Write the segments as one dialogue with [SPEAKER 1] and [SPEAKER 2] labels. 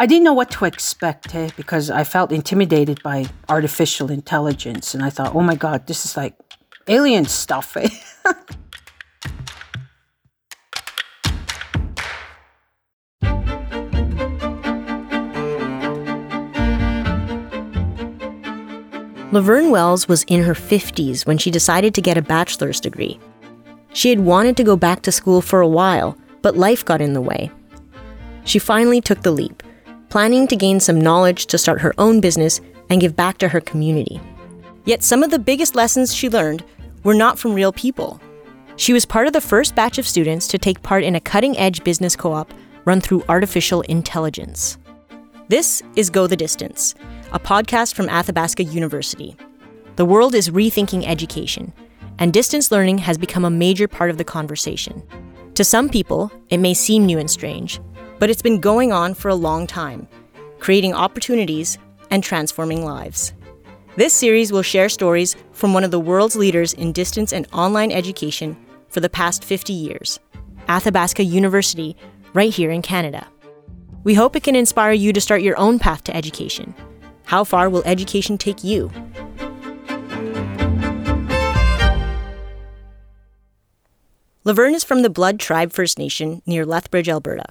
[SPEAKER 1] I didn't know what to expect eh, because I felt intimidated by artificial intelligence. And I thought, oh my God, this is like alien stuff. Eh?
[SPEAKER 2] Laverne Wells was in her 50s when she decided to get a bachelor's degree. She had wanted to go back to school for a while, but life got in the way. She finally took the leap, planning to gain some knowledge to start her own business and give back to her community. Yet some of the biggest lessons she learned were not from real people. She was part of the first batch of students to take part in a cutting edge business co op run through artificial intelligence. This is Go the Distance, a podcast from Athabasca University. The world is rethinking education, and distance learning has become a major part of the conversation. To some people, it may seem new and strange, but it's been going on for a long time, creating opportunities and transforming lives. This series will share stories from one of the world's leaders in distance and online education for the past 50 years, Athabasca University, right here in Canada. We hope it can inspire you to start your own path to education. How far will education take you? Laverne is from the Blood Tribe First Nation near Lethbridge, Alberta.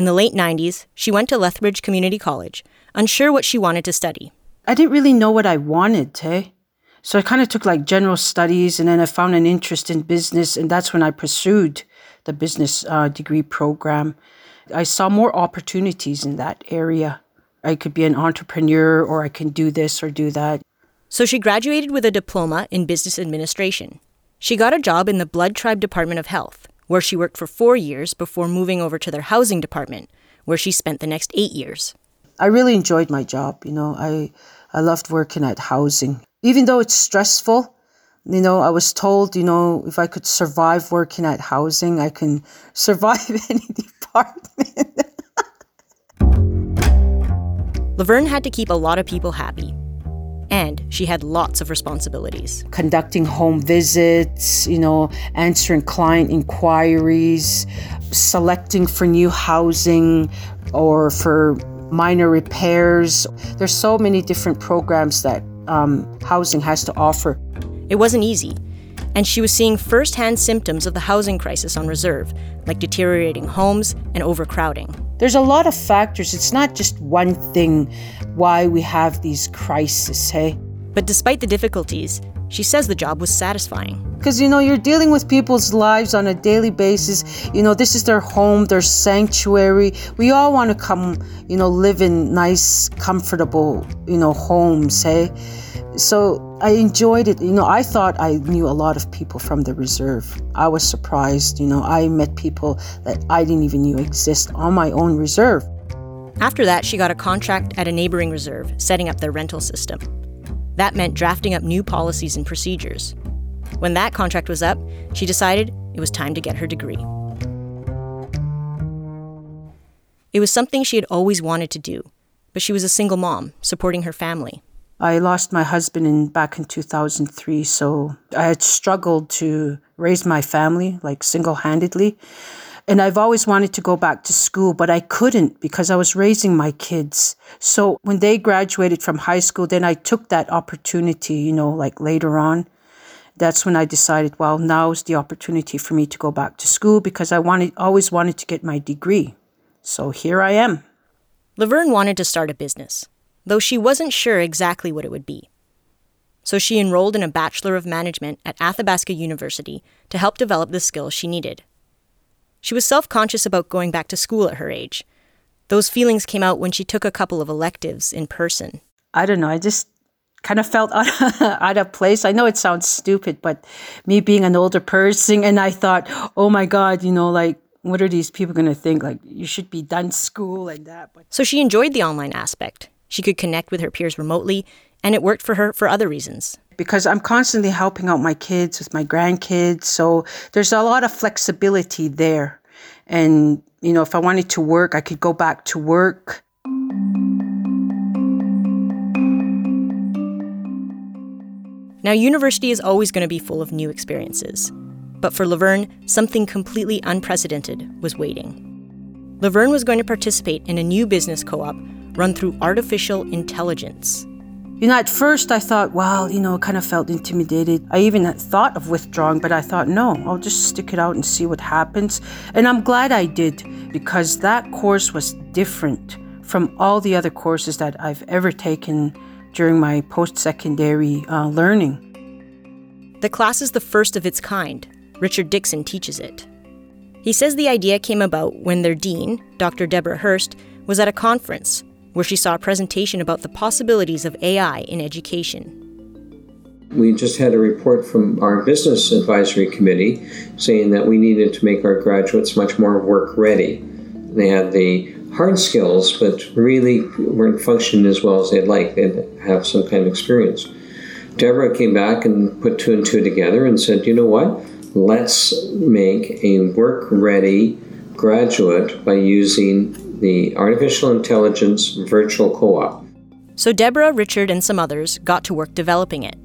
[SPEAKER 2] In the late 90s, she went to Lethbridge Community College, unsure what she wanted to study.
[SPEAKER 1] I didn't really know what I wanted, hey? So I kind of took like general studies and then I found an interest in business, and that's when I pursued the business uh, degree program. I saw more opportunities in that area. I could be an entrepreneur or I can do this or do that.
[SPEAKER 2] So she graduated with a diploma in business administration. She got a job in the Blood Tribe Department of Health, where she worked for four years before moving over to their housing department, where she spent the next eight years.
[SPEAKER 1] I really enjoyed my job. You know, I, I loved working at housing. Even though it's stressful, you know, I was told, you know, if I could survive working at housing, I can survive any department.
[SPEAKER 2] Laverne had to keep a lot of people happy, and she had lots of responsibilities.
[SPEAKER 1] Conducting home visits, you know, answering client inquiries, selecting for new housing or for minor repairs. There's so many different programs that um, housing has to offer.
[SPEAKER 2] It wasn't easy, and she was seeing firsthand symptoms of the housing crisis on reserve, like deteriorating homes and overcrowding.
[SPEAKER 1] There's a lot of factors. It's not just one thing why we have these crises, hey?
[SPEAKER 2] But despite the difficulties, she says the job was satisfying.
[SPEAKER 1] Because, you know, you're dealing with people's lives on a daily basis. You know, this is their home, their sanctuary. We all want to come, you know, live in nice, comfortable, you know, homes, hey? So I enjoyed it. You know, I thought I knew a lot of people from the reserve. I was surprised. You know, I met people that I didn't even knew exist on my own reserve.
[SPEAKER 2] After that, she got a contract at a neighboring reserve, setting up their rental system. That meant drafting up new policies and procedures. When that contract was up, she decided it was time to get her degree. It was something she had always wanted to do, but she was a single mom, supporting her family.
[SPEAKER 1] I lost my husband in back in 2003, so I had struggled to raise my family like single-handedly. And I've always wanted to go back to school, but I couldn't because I was raising my kids. So when they graduated from high school, then I took that opportunity, you know, like later on. That's when I decided, well, now's the opportunity for me to go back to school because I wanted always wanted to get my degree. So here I am.
[SPEAKER 2] Laverne wanted to start a business though she wasn't sure exactly what it would be. So she enrolled in a Bachelor of Management at Athabasca University to help develop the skills she needed. She was self conscious about going back to school at her age. Those feelings came out when she took a couple of electives in person.
[SPEAKER 1] I don't know, I just kind of felt out, out of place. I know it sounds stupid, but me being an older person, and I thought, oh my God, you know, like, what are these people going to think? Like, you should be done school and that. But
[SPEAKER 2] so she enjoyed the online aspect. She could connect with her peers remotely, and it worked for her for other reasons.
[SPEAKER 1] Because I'm constantly helping out my kids with my grandkids, so there's a lot of flexibility there. And, you know, if I wanted to work, I could go back to work.
[SPEAKER 2] Now, university is always going to be full of new experiences. But for Laverne, something completely unprecedented was waiting. Laverne was going to participate in a new business co op run through artificial intelligence.
[SPEAKER 1] You know, at first I thought, well, you know, I kind of felt intimidated. I even thought of withdrawing, but I thought, no, I'll just stick it out and see what happens. And I'm glad I did because that course was different from all the other courses that I've ever taken during my post secondary uh, learning.
[SPEAKER 2] The class is the first of its kind. Richard Dixon teaches it. He says the idea came about when their dean, Dr. Deborah Hurst, was at a conference where she saw a presentation about the possibilities of AI in education.
[SPEAKER 3] We just had a report from our business advisory committee saying that we needed to make our graduates much more work ready. They had the hard skills, but really weren't functioning as well as they'd like. They'd have some kind of experience. Deborah came back and put two and two together and said, you know what? Let's make a work ready graduate by using the artificial intelligence virtual co op.
[SPEAKER 2] So Deborah, Richard, and some others got to work developing it.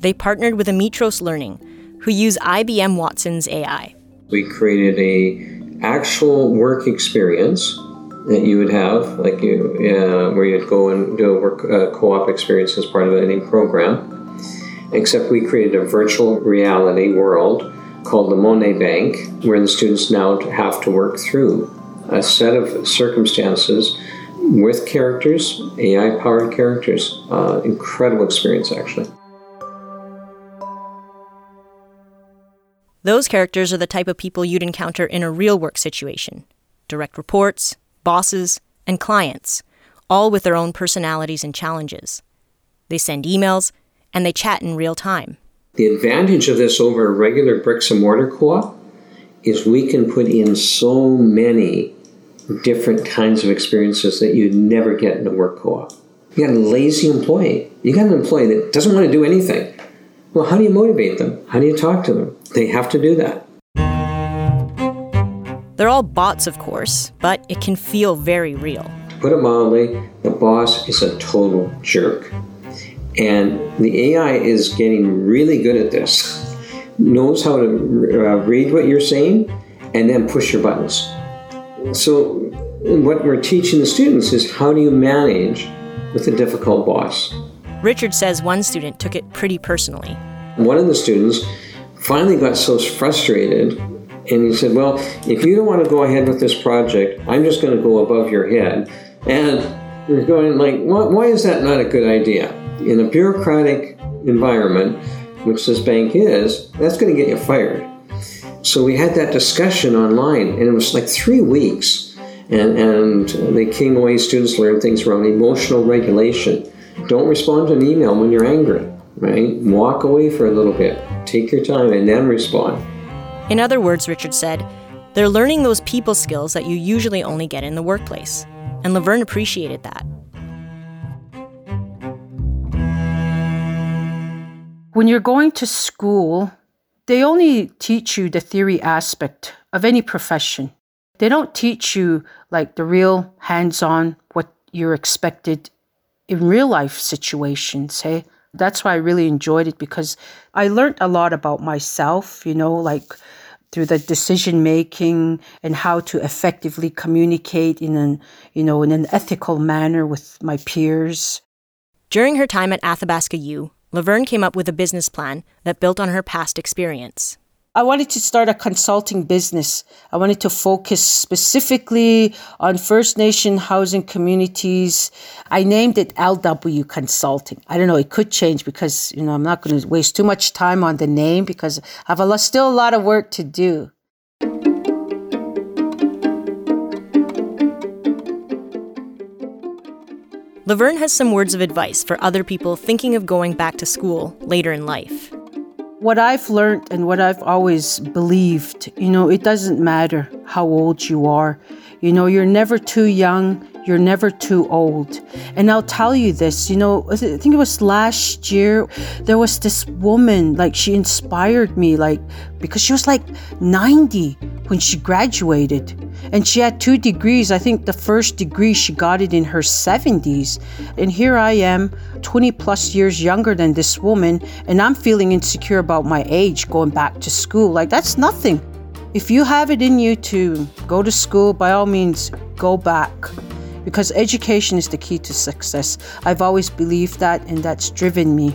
[SPEAKER 2] They partnered with Ametros Learning, who use IBM Watson's AI.
[SPEAKER 3] We created a actual work experience that you would have, like you, uh, where you'd go and do a work uh, co-op experience as part of any program. Except we created a virtual reality world called the Monet Bank, where the students now have to work through a set of circumstances with characters, AI powered characters. Uh, incredible experience, actually.
[SPEAKER 2] Those characters are the type of people you'd encounter in a real work situation direct reports, bosses, and clients, all with their own personalities and challenges. They send emails and they chat in real time.
[SPEAKER 3] The advantage of this over a regular bricks and mortar co op is we can put in so many different kinds of experiences that you'd never get in a work co-op. You got a lazy employee. You got an employee that doesn't want to do anything. Well, how do you motivate them? How do you talk to them? They have to do that.
[SPEAKER 2] They're all bots, of course, but it can feel very real.
[SPEAKER 3] To put it mildly, the boss is a total jerk. And the AI is getting really good at this. Knows how to uh, read what you're saying and then push your buttons. So, what we're teaching the students is how do you manage with a difficult boss?
[SPEAKER 2] Richard says one student took it pretty personally.
[SPEAKER 3] One of the students finally got so frustrated and he said, Well, if you don't want to go ahead with this project, I'm just going to go above your head. And we're going, like, why is that not a good idea? In a bureaucratic environment, which this bank is, that's going to get you fired. So we had that discussion online, and it was like three weeks. And, and the King Way students learned things around emotional regulation. Don't respond to an email when you're angry, right? Walk away for a little bit, take your time, and then respond.
[SPEAKER 2] In other words, Richard said, they're learning those people skills that you usually only get in the workplace. And Laverne appreciated that.
[SPEAKER 1] When you're going to school, they only teach you the theory aspect of any profession. They don't teach you like the real hands on what you're expected in real life situations. Hey, that's why I really enjoyed it because I learned a lot about myself, you know, like through the decision making and how to effectively communicate in an, you know, in an ethical manner with my peers.
[SPEAKER 2] During her time at Athabasca U, Laverne came up with a business plan that built on her past experience.
[SPEAKER 1] I wanted to start a consulting business. I wanted to focus specifically on First Nation housing communities. I named it LW Consulting. I don't know, it could change because, you know, I'm not going to waste too much time on the name because I have a, still a lot of work to do.
[SPEAKER 2] Laverne has some words of advice for other people thinking of going back to school later in life.
[SPEAKER 1] What I've learned and what I've always believed, you know, it doesn't matter how old you are. You know, you're never too young, you're never too old. And I'll tell you this, you know, I think it was last year, there was this woman, like, she inspired me, like, because she was like 90 when she graduated. And she had two degrees. I think the first degree she got it in her 70s. And here I am, 20 plus years younger than this woman, and I'm feeling insecure about my age going back to school. Like, that's nothing. if you have it in you to go to school, by all means, go back because education is the key to success. I've always believed that, and that's driven me.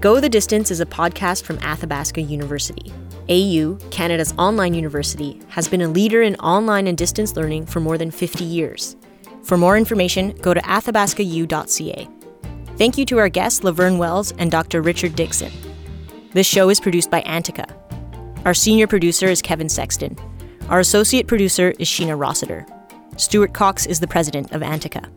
[SPEAKER 2] Go the Distance is a podcast from Athabasca University. AU, Canada's online university, has been a leader in online and distance learning for more than 50 years. For more information, go to athabascau.ca. Thank you to our guests, Laverne Wells and Dr. Richard Dixon. This show is produced by Antica. Our senior producer is Kevin Sexton. Our associate producer is Sheena Rossiter. Stuart Coxe is the president of Antica.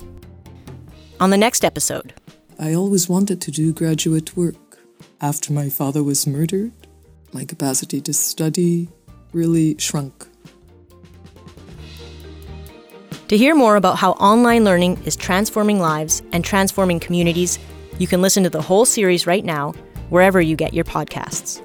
[SPEAKER 2] On the next episode,
[SPEAKER 4] I always wanted to do graduate work. After my father was murdered, my capacity to study really shrunk.
[SPEAKER 2] To hear more about how online learning is transforming lives and transforming communities, you can listen to the whole series right now, wherever you get your podcasts.